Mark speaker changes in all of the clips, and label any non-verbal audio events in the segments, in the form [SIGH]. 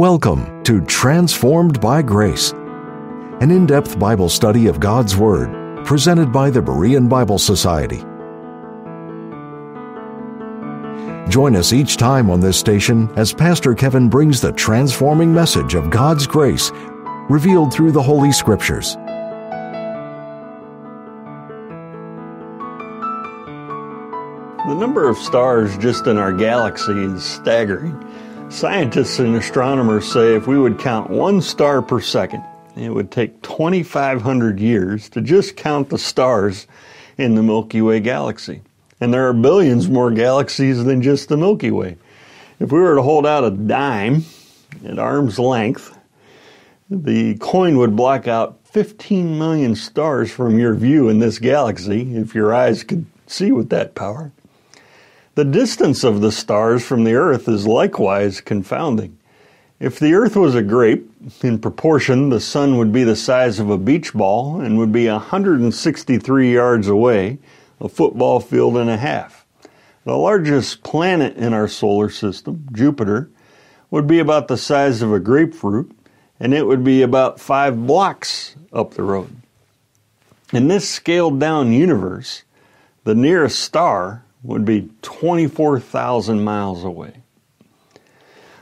Speaker 1: Welcome to Transformed by Grace, an in depth Bible study of God's Word presented by the Berean Bible Society. Join us each time on this station as Pastor Kevin brings the transforming message of God's grace revealed through the Holy Scriptures.
Speaker 2: The number of stars just in our galaxy is staggering. Scientists and astronomers say if we would count one star per second, it would take 2,500 years to just count the stars in the Milky Way galaxy. And there are billions more galaxies than just the Milky Way. If we were to hold out a dime at arm's length, the coin would block out 15 million stars from your view in this galaxy if your eyes could see with that power. The distance of the stars from the Earth is likewise confounding. If the Earth was a grape, in proportion, the Sun would be the size of a beach ball and would be 163 yards away, a football field and a half. The largest planet in our solar system, Jupiter, would be about the size of a grapefruit, and it would be about five blocks up the road. In this scaled down universe, the nearest star would be 24,000 miles away.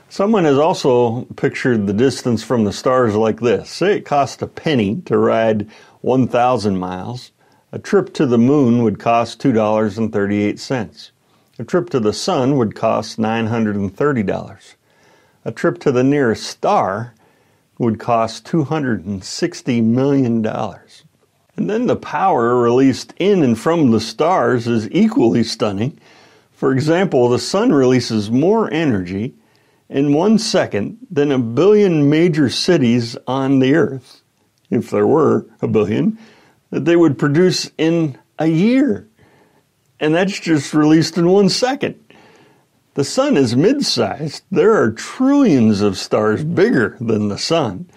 Speaker 2: Someone has also pictured the distance from the stars like this. Say it cost a penny to ride 1,000 miles. A trip to the moon would cost $2.38. A trip to the sun would cost $930. A trip to the nearest star would cost $260 million. And then the power released in and from the stars is equally stunning. For example, the sun releases more energy in one second than a billion major cities on the earth, if there were a billion, that they would produce in a year. And that's just released in one second. The sun is mid sized. There are trillions of stars bigger than the sun.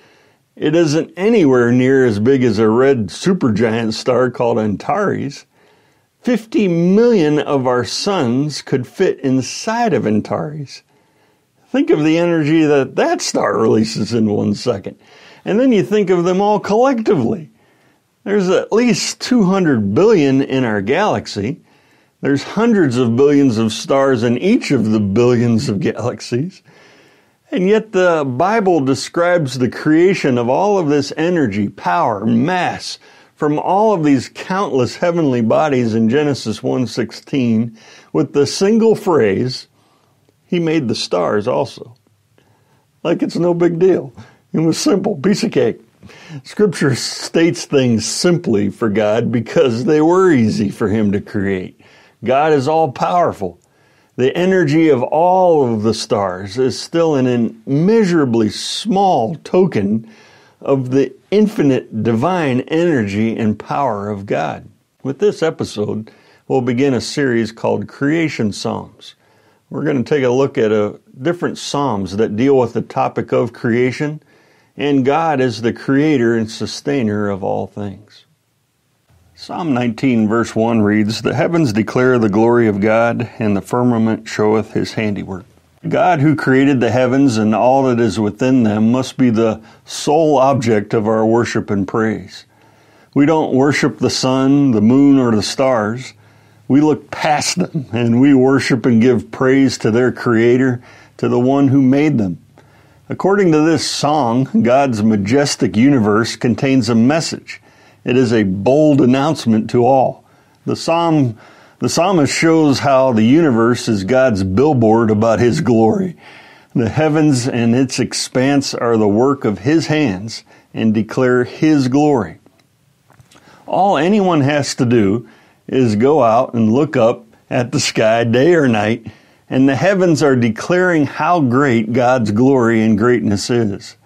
Speaker 2: It isn't anywhere near as big as a red supergiant star called Antares. 50 million of our suns could fit inside of Antares. Think of the energy that that star releases in one second. And then you think of them all collectively. There's at least 200 billion in our galaxy. There's hundreds of billions of stars in each of the billions of galaxies. And yet the Bible describes the creation of all of this energy, power, mass from all of these countless heavenly bodies in Genesis 1:16 with the single phrase, he made the stars also. Like it's no big deal. It was simple, piece of cake. Scripture states things simply for God because they were easy for him to create. God is all powerful the energy of all of the stars is still an immeasurably small token of the infinite divine energy and power of God. With this episode, we'll begin a series called Creation Psalms. We're going to take a look at a, different psalms that deal with the topic of creation and God as the creator and sustainer of all things. Psalm 19, verse 1 reads The heavens declare the glory of God, and the firmament showeth his handiwork. God, who created the heavens and all that is within them, must be the sole object of our worship and praise. We don't worship the sun, the moon, or the stars. We look past them and we worship and give praise to their Creator, to the one who made them. According to this song, God's majestic universe contains a message it is a bold announcement to all. The psalm the psalmist shows how the universe is God's billboard about his glory. The heavens and its expanse are the work of his hands and declare his glory. All anyone has to do is go out and look up at the sky day or night, and the heavens are declaring how great God's glory and greatness is.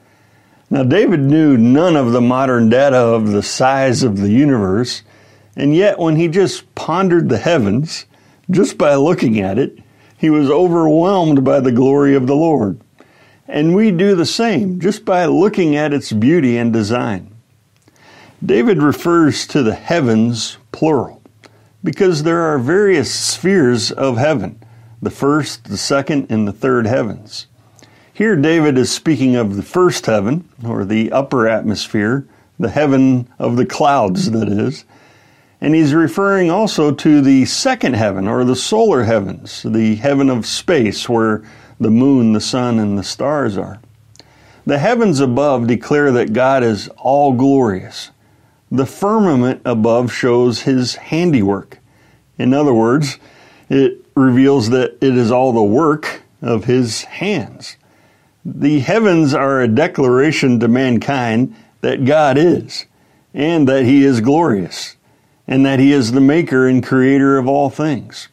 Speaker 2: Now, David knew none of the modern data of the size of the universe, and yet when he just pondered the heavens, just by looking at it, he was overwhelmed by the glory of the Lord. And we do the same just by looking at its beauty and design. David refers to the heavens plural because there are various spheres of heaven the first, the second, and the third heavens. Here, David is speaking of the first heaven, or the upper atmosphere, the heaven of the clouds, that is. And he's referring also to the second heaven, or the solar heavens, the heaven of space, where the moon, the sun, and the stars are. The heavens above declare that God is all glorious. The firmament above shows his handiwork. In other words, it reveals that it is all the work of his hands. The heavens are a declaration to mankind that God is, and that he is glorious, and that he is the maker and creator of all things.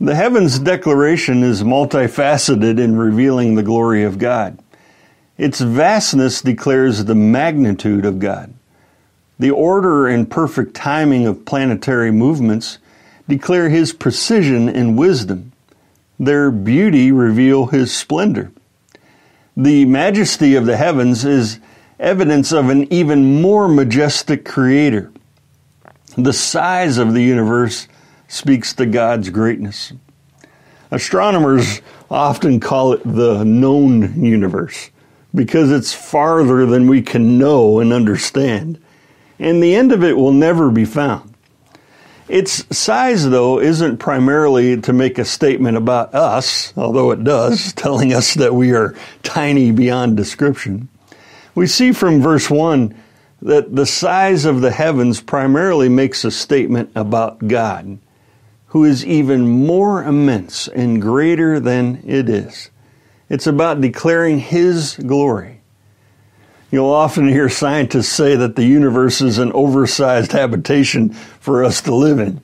Speaker 2: The heavens declaration is multifaceted in revealing the glory of God. Its vastness declares the magnitude of God. The order and perfect timing of planetary movements declare his precision and wisdom. Their beauty reveal his splendor. The majesty of the heavens is evidence of an even more majestic creator. The size of the universe speaks to God's greatness. Astronomers often call it the known universe because it's farther than we can know and understand, and the end of it will never be found. Its size, though, isn't primarily to make a statement about us, although it does, [LAUGHS] telling us that we are tiny beyond description. We see from verse 1 that the size of the heavens primarily makes a statement about God, who is even more immense and greater than it is. It's about declaring His glory. You'll often hear scientists say that the universe is an oversized habitation for us to live in.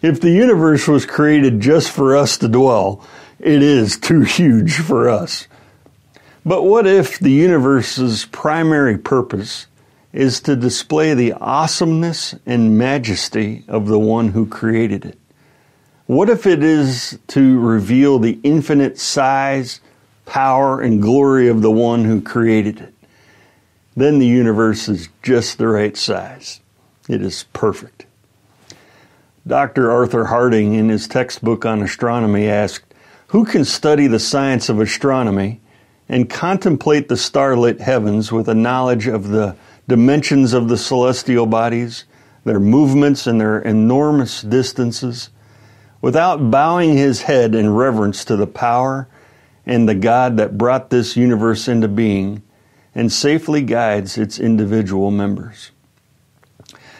Speaker 2: If the universe was created just for us to dwell, it is too huge for us. But what if the universe's primary purpose is to display the awesomeness and majesty of the one who created it? What if it is to reveal the infinite size, power, and glory of the one who created it? Then the universe is just the right size. It is perfect. Dr. Arthur Harding, in his textbook on astronomy, asked, Who can study the science of astronomy and contemplate the starlit heavens with a knowledge of the dimensions of the celestial bodies, their movements, and their enormous distances, without bowing his head in reverence to the power and the God that brought this universe into being and safely guides its individual members.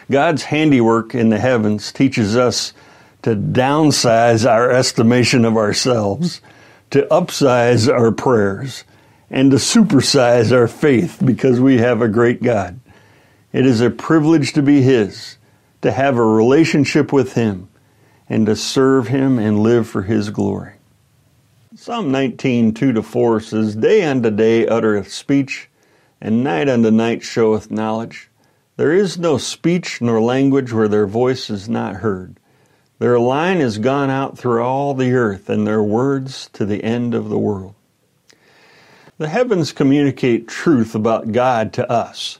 Speaker 2: God's handiwork in the heavens teaches us to downsize our estimation of ourselves, to upsize our prayers, and to supersize our faith because we have a great God. It is a privilege to be His, to have a relationship with Him, and to serve Him and live for His glory. Psalm 19, 2 to 4 says, Day unto day uttereth speech, and night unto night showeth knowledge. There is no speech nor language where their voice is not heard. Their line is gone out through all the earth, and their words to the end of the world. The heavens communicate truth about God to us.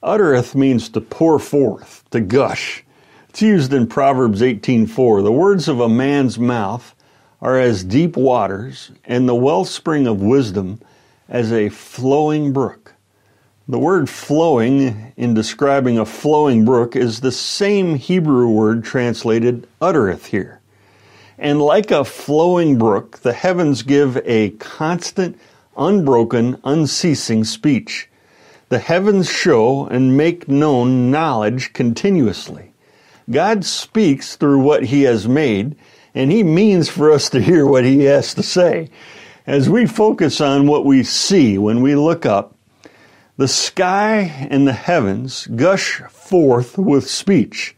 Speaker 2: Uttereth means to pour forth, to gush. It's used in Proverbs 18:4. The words of a man's mouth are as deep waters, and the wellspring of wisdom as a flowing brook. The word flowing in describing a flowing brook is the same Hebrew word translated uttereth here. And like a flowing brook, the heavens give a constant unbroken, unceasing speech. The heavens show and make known knowledge continuously. God speaks through what He has made, and He means for us to hear what He has to say. As we focus on what we see when we look up, the sky and the heavens gush forth with speech.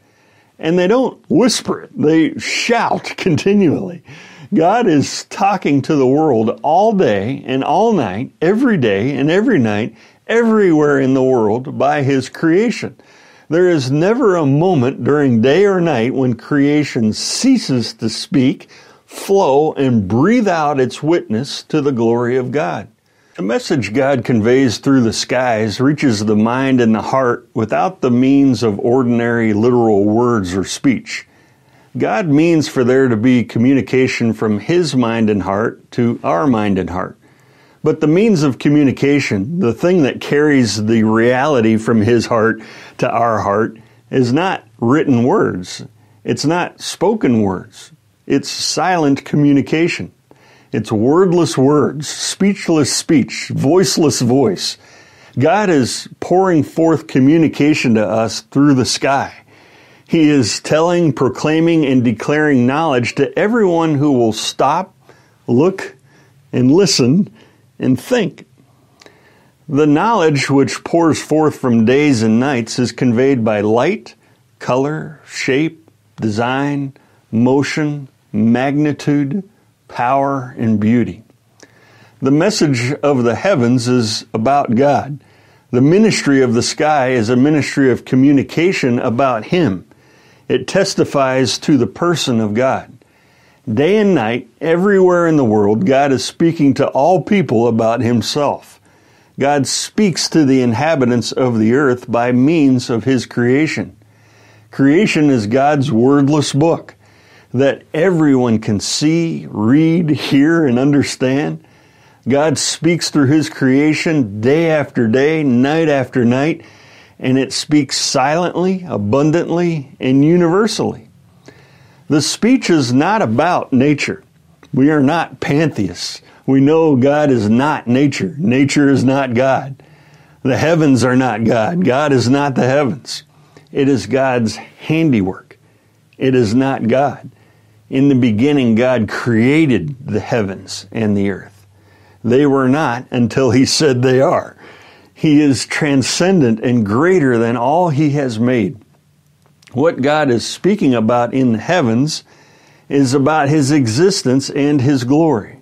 Speaker 2: And they don't whisper it, they shout [LAUGHS] continually. God is talking to the world all day and all night, every day and every night, everywhere in the world by His creation. There is never a moment during day or night when creation ceases to speak, flow, and breathe out its witness to the glory of God. The message God conveys through the skies reaches the mind and the heart without the means of ordinary literal words or speech. God means for there to be communication from His mind and heart to our mind and heart. But the means of communication, the thing that carries the reality from his heart to our heart, is not written words. It's not spoken words. It's silent communication. It's wordless words, speechless speech, voiceless voice. God is pouring forth communication to us through the sky. He is telling, proclaiming, and declaring knowledge to everyone who will stop, look, and listen and think. The knowledge which pours forth from days and nights is conveyed by light, color, shape, design, motion, magnitude, power, and beauty. The message of the heavens is about God. The ministry of the sky is a ministry of communication about Him. It testifies to the person of God. Day and night, everywhere in the world, God is speaking to all people about Himself. God speaks to the inhabitants of the earth by means of His creation. Creation is God's wordless book that everyone can see, read, hear, and understand. God speaks through His creation day after day, night after night, and it speaks silently, abundantly, and universally. The speech is not about nature. We are not pantheists. We know God is not nature. Nature is not God. The heavens are not God. God is not the heavens. It is God's handiwork. It is not God. In the beginning, God created the heavens and the earth. They were not until He said they are. He is transcendent and greater than all He has made. What God is speaking about in the heavens is about His existence and His glory.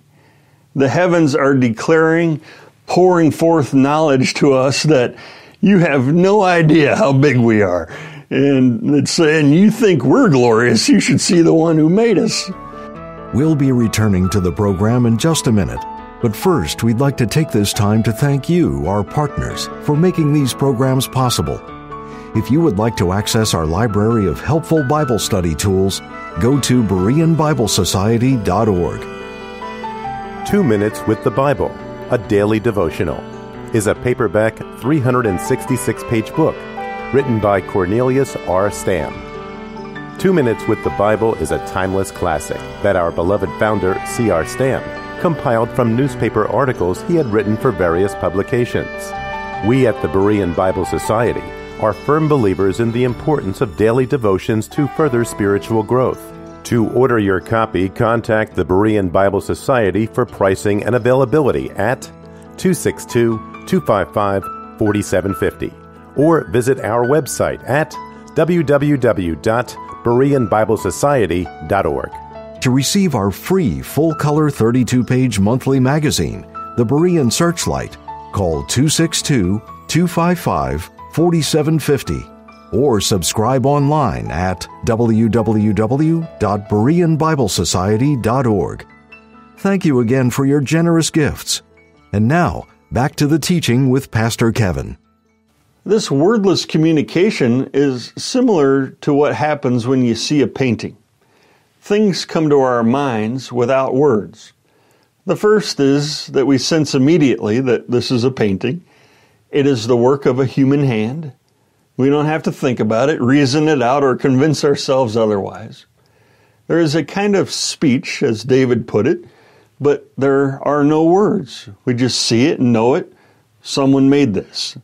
Speaker 2: The heavens are declaring, pouring forth knowledge to us that you have no idea how big we are. And it's saying, you think we're glorious, you should see the one who made us.
Speaker 1: We'll be returning to the program in just a minute. But first, we'd like to take this time to thank you, our partners, for making these programs possible. If you would like to access our library of helpful Bible study tools, go to BereanBibleSociety.org.
Speaker 3: Two Minutes with the Bible, a daily devotional, is a paperback 366 page book written by Cornelius R. Stam. Two Minutes with the Bible is a timeless classic that our beloved founder, C.R. Stam, compiled from newspaper articles he had written for various publications. We at the Berean Bible Society are firm believers in the importance of daily devotions to further spiritual growth. To order your copy, contact the Berean Bible Society for pricing and availability at 262 255 4750 or visit our website at www.bereanbiblesociety.org.
Speaker 1: To receive our free full color 32 page monthly magazine, The Berean Searchlight, call 262 255 4750 or subscribe online at www.bereanbiblesociety.org. Thank you again for your generous gifts. And now, back to the teaching with Pastor Kevin.
Speaker 2: This wordless communication is similar to what happens when you see a painting. Things come to our minds without words. The first is that we sense immediately that this is a painting. It is the work of a human hand. We don't have to think about it, reason it out, or convince ourselves otherwise. There is a kind of speech, as David put it, but there are no words. We just see it and know it. Someone made this.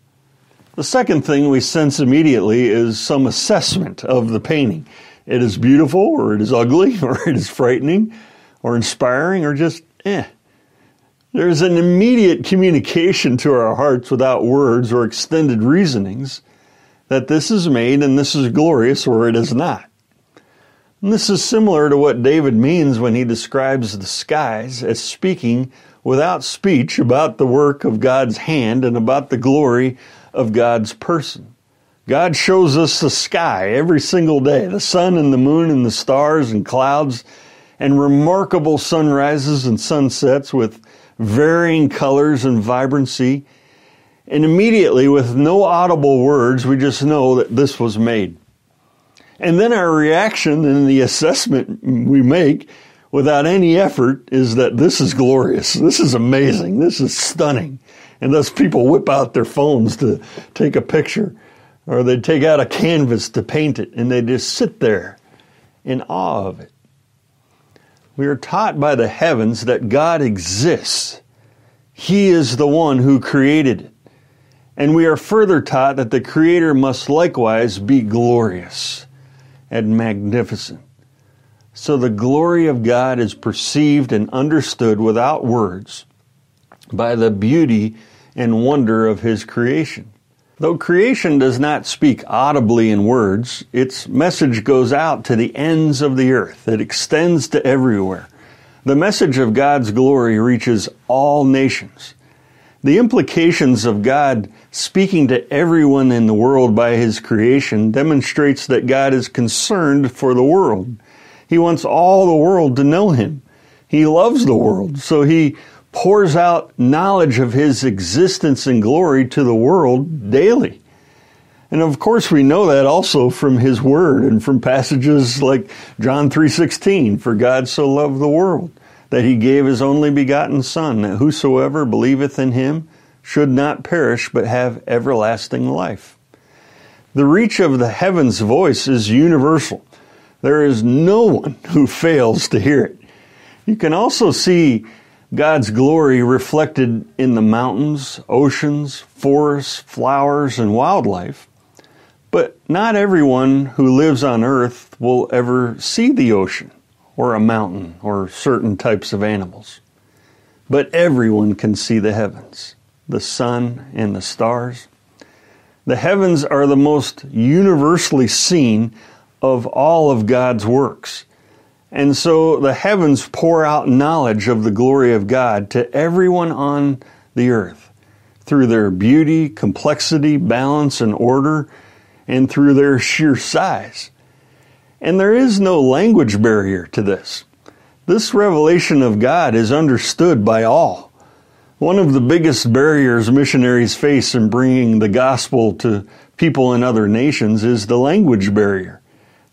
Speaker 2: The second thing we sense immediately is some assessment of the painting. It is beautiful, or it is ugly, [LAUGHS] or it is frightening, or inspiring, or just eh. There's an immediate communication to our hearts without words or extended reasonings that this is made and this is glorious or it is not. And this is similar to what David means when he describes the skies as speaking without speech about the work of God's hand and about the glory of God's person. God shows us the sky every single day, the sun and the moon and the stars and clouds and remarkable sunrises and sunsets with varying colors and vibrancy. And immediately, with no audible words, we just know that this was made. And then our reaction and the assessment we make, without any effort is that this is glorious. This is amazing. This is stunning. And thus people whip out their phones to take a picture or they take out a canvas to paint it and they just sit there in awe of it. We are taught by the heavens that God exists. He is the one who created it. And we are further taught that the Creator must likewise be glorious and magnificent. So the glory of God is perceived and understood without words by the beauty and wonder of His creation. Though creation does not speak audibly in words, its message goes out to the ends of the earth. It extends to everywhere. The message of God's glory reaches all nations. The implications of God speaking to everyone in the world by his creation demonstrates that God is concerned for the world. He wants all the world to know him. He loves the world, so he pours out knowledge of his existence and glory to the world daily. And of course we know that also from his word and from passages like John 3:16 for God so loved the world that he gave his only begotten Son, that whosoever believeth in him should not perish, but have everlasting life. The reach of the heavens voice is universal. There is no one who fails to hear it. You can also see God's glory reflected in the mountains, oceans, forests, flowers, and wildlife. But not everyone who lives on earth will ever see the ocean or a mountain or certain types of animals. But everyone can see the heavens, the sun and the stars. The heavens are the most universally seen of all of God's works. And so the heavens pour out knowledge of the glory of God to everyone on the earth through their beauty, complexity, balance, and order, and through their sheer size. And there is no language barrier to this. This revelation of God is understood by all. One of the biggest barriers missionaries face in bringing the gospel to people in other nations is the language barrier.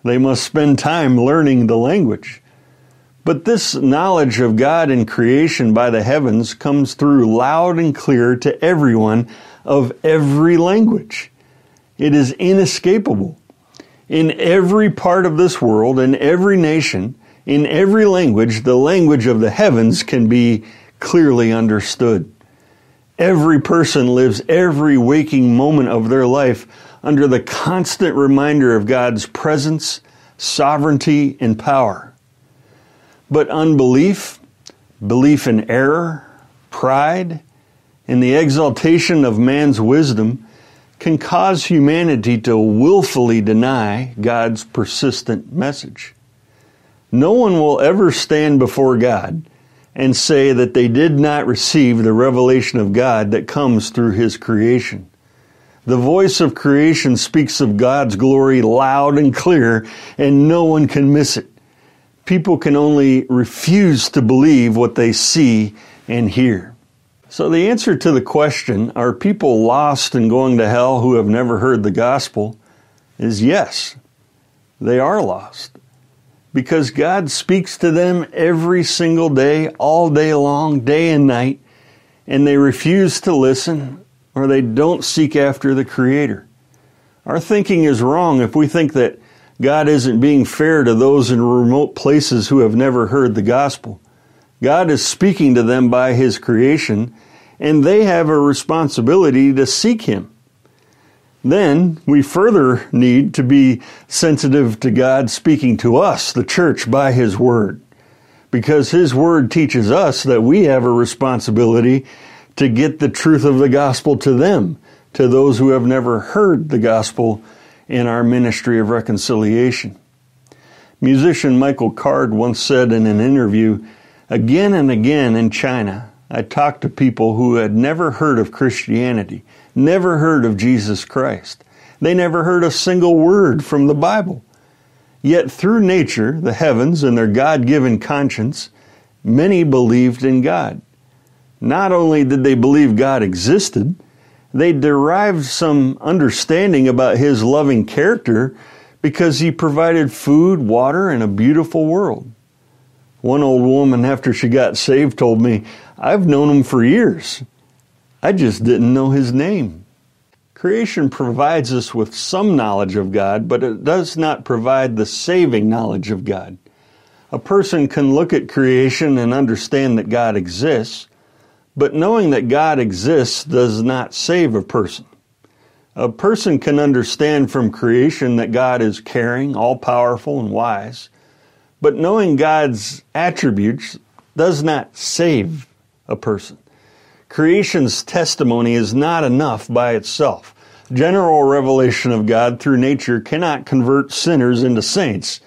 Speaker 2: They must spend time learning the language. But this knowledge of God and creation by the heavens comes through loud and clear to everyone of every language. It is inescapable in every part of this world, in every nation, in every language, the language of the heavens can be clearly understood. Every person lives every waking moment of their life under the constant reminder of God's presence, sovereignty, and power. But unbelief, belief in error, pride, and the exaltation of man's wisdom can cause humanity to willfully deny God's persistent message. No one will ever stand before God and say that they did not receive the revelation of God that comes through His creation. The voice of creation speaks of God's glory loud and clear, and no one can miss it. People can only refuse to believe what they see and hear. So, the answer to the question, are people lost and going to hell who have never heard the gospel, is yes, they are lost. Because God speaks to them every single day, all day long, day and night, and they refuse to listen or they don't seek after the Creator. Our thinking is wrong if we think that God isn't being fair to those in remote places who have never heard the gospel. God is speaking to them by His creation, and they have a responsibility to seek Him. Then we further need to be sensitive to God speaking to us, the church, by His Word. Because His Word teaches us that we have a responsibility to get the truth of the gospel to them, to those who have never heard the gospel in our ministry of reconciliation. Musician Michael Card once said in an interview, Again and again in China, I talked to people who had never heard of Christianity, never heard of Jesus Christ. They never heard a single word from the Bible. Yet through nature, the heavens, and their God given conscience, many believed in God. Not only did they believe God existed, they derived some understanding about His loving character because He provided food, water, and a beautiful world. One old woman, after she got saved, told me, I've known him for years. I just didn't know his name. Creation provides us with some knowledge of God, but it does not provide the saving knowledge of God. A person can look at creation and understand that God exists, but knowing that God exists does not save a person. A person can understand from creation that God is caring, all powerful, and wise, but knowing God's attributes does not save a person. Creation's testimony is not enough by itself. General revelation of God through nature cannot convert sinners into saints,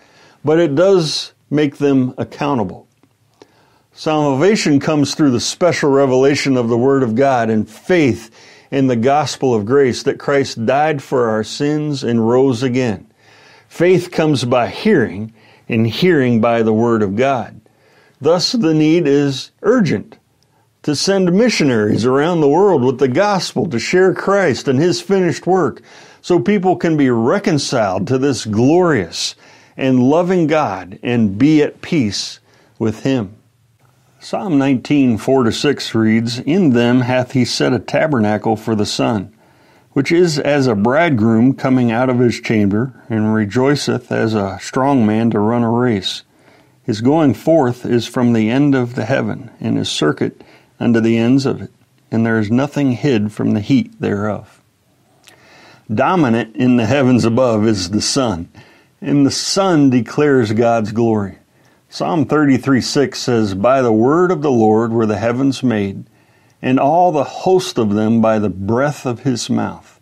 Speaker 2: but it does make them accountable. Salvation comes through the special revelation of the Word of God and faith in the gospel of grace that Christ died for our sins and rose again. Faith comes by hearing, and hearing by the word of God. Thus, the need is urgent to send missionaries around the world with the gospel to share Christ and his finished work so people can be reconciled to this glorious and loving God and be at peace with him. Psalm 19, 4 to 6 reads, In them hath he set a tabernacle for the sun, which is as a bridegroom coming out of his chamber, and rejoiceth as a strong man to run a race. His going forth is from the end of the heaven, and his circuit unto the ends of it, and there is nothing hid from the heat thereof. Dominant in the heavens above is the sun, and the sun declares God's glory. Psalm 33 6 says, By the word of the Lord were the heavens made, and all the host of them by the breath of his mouth.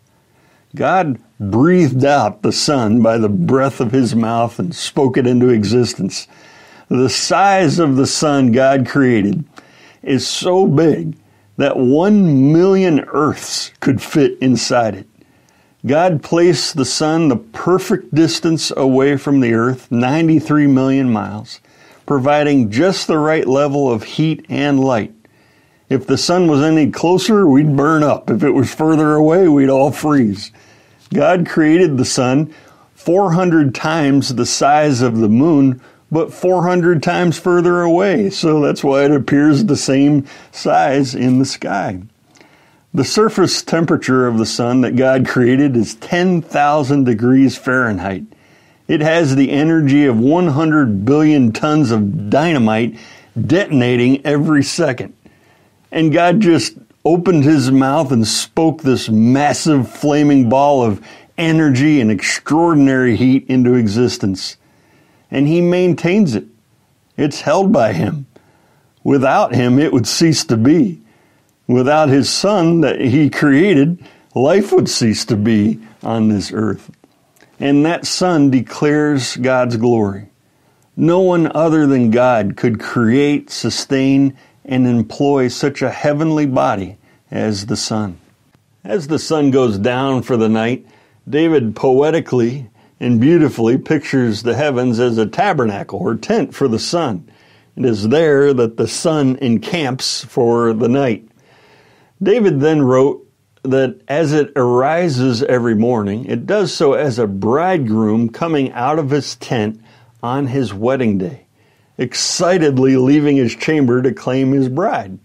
Speaker 2: God breathed out the sun by the breath of his mouth and spoke it into existence. The size of the sun God created is so big that one million earths could fit inside it. God placed the sun the perfect distance away from the earth, 93 million miles providing just the right level of heat and light. If the sun was any closer, we'd burn up. If it was further away, we'd all freeze. God created the sun 400 times the size of the moon, but 400 times further away. So that's why it appears the same size in the sky. The surface temperature of the sun that God created is 10,000 degrees Fahrenheit. It has the energy of 100 billion tons of dynamite detonating every second. And God just opened his mouth and spoke this massive flaming ball of energy and extraordinary heat into existence. And he maintains it. It's held by him. Without him, it would cease to be. Without his sun that he created, life would cease to be on this earth and that sun declares God's glory. No one other than God could create, sustain, and employ such a heavenly body as the sun. As the sun goes down for the night, David poetically and beautifully pictures the heavens as a tabernacle or tent for the sun. It is there that the sun encamps for the night. David then wrote that as it arises every morning, it does so as a bridegroom coming out of his tent on his wedding day, excitedly leaving his chamber to claim his bride.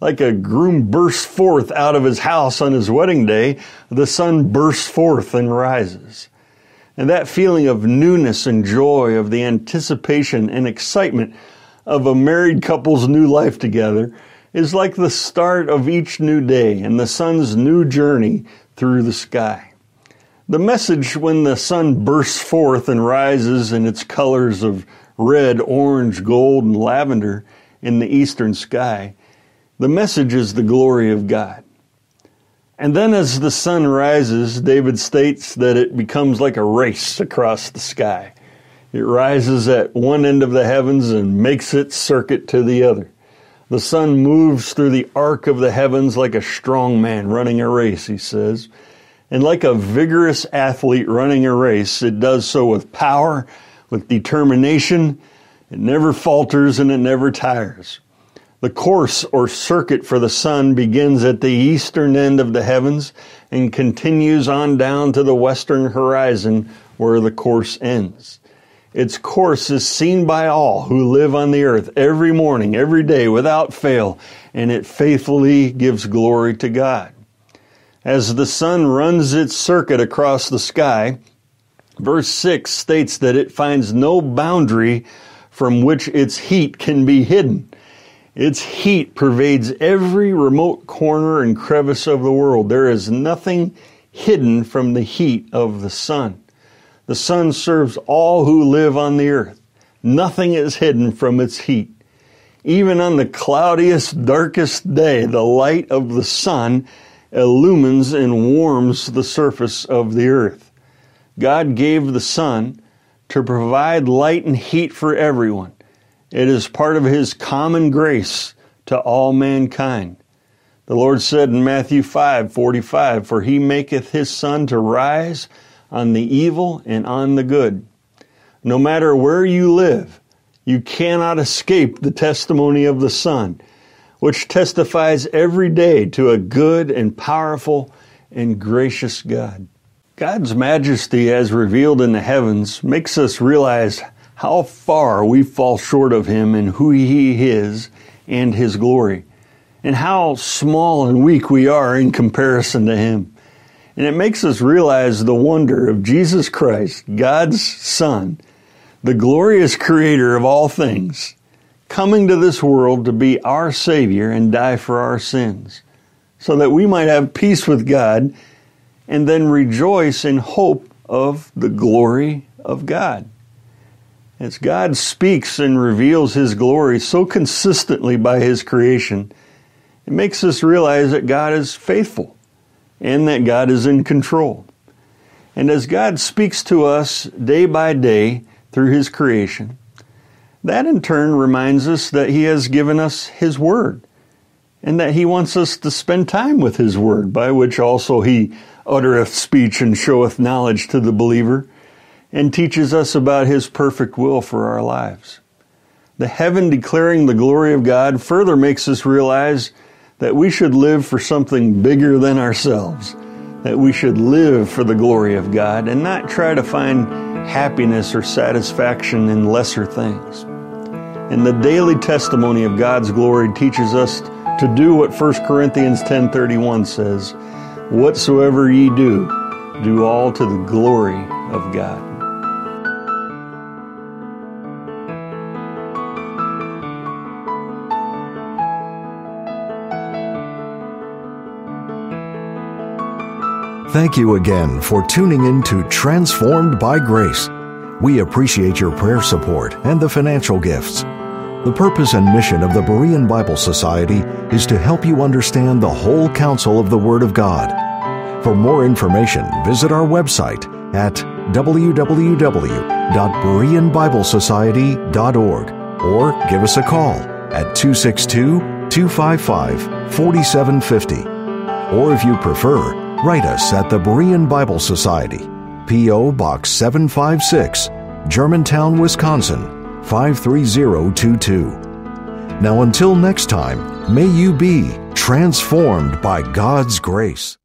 Speaker 2: Like a groom bursts forth out of his house on his wedding day, the sun bursts forth and rises. And that feeling of newness and joy, of the anticipation and excitement of a married couple's new life together, is like the start of each new day and the sun's new journey through the sky. The message when the sun bursts forth and rises in its colors of red, orange, gold, and lavender in the eastern sky, the message is the glory of God. And then as the sun rises, David states that it becomes like a race across the sky. It rises at one end of the heavens and makes its circuit to the other. The sun moves through the arc of the heavens like a strong man running a race, he says. And like a vigorous athlete running a race, it does so with power, with determination. It never falters and it never tires. The course or circuit for the sun begins at the eastern end of the heavens and continues on down to the western horizon where the course ends. Its course is seen by all who live on the earth every morning, every day, without fail, and it faithfully gives glory to God. As the sun runs its circuit across the sky, verse 6 states that it finds no boundary from which its heat can be hidden. Its heat pervades every remote corner and crevice of the world. There is nothing hidden from the heat of the sun. The sun serves all who live on the earth. Nothing is hidden from its heat. Even on the cloudiest, darkest day, the light of the sun illumines and warms the surface of the earth. God gave the sun to provide light and heat for everyone. It is part of His common grace to all mankind. The Lord said in Matthew 5 45, For He maketh His sun to rise on the evil and on the good. No matter where you live, you cannot escape the testimony of the sun, which testifies every day to a good and powerful and gracious God. God's majesty as revealed in the heavens makes us realize how far we fall short of Him and who He is and His glory, and how small and weak we are in comparison to Him. And it makes us realize the wonder of Jesus Christ, God's Son, the glorious creator of all things, coming to this world to be our Savior and die for our sins, so that we might have peace with God and then rejoice in hope of the glory of God. As God speaks and reveals His glory so consistently by His creation, it makes us realize that God is faithful and that God is in control. And as God speaks to us day by day through His creation, that in turn reminds us that He has given us His Word and that He wants us to spend time with His Word, by which also He uttereth speech and showeth knowledge to the believer and teaches us about His perfect will for our lives. The heaven declaring the glory of God further makes us realize that we should live for something bigger than ourselves, that we should live for the glory of God and not try to find happiness or satisfaction in lesser things. And the daily testimony of God's glory teaches us to do what 1 Corinthians 10:31 says, whatsoever ye do, do all to the glory of God.
Speaker 1: Thank you again for tuning in to Transformed by Grace. We appreciate your prayer support and the financial gifts. The purpose and mission of the Berean Bible Society is to help you understand the whole counsel of the Word of God. For more information, visit our website at www.bereanbiblesociety.org or give us a call at 262 255 4750. Or if you prefer, Write us at the Berean Bible Society, P.O. Box 756, Germantown, Wisconsin 53022. Now, until next time, may you be transformed by God's grace.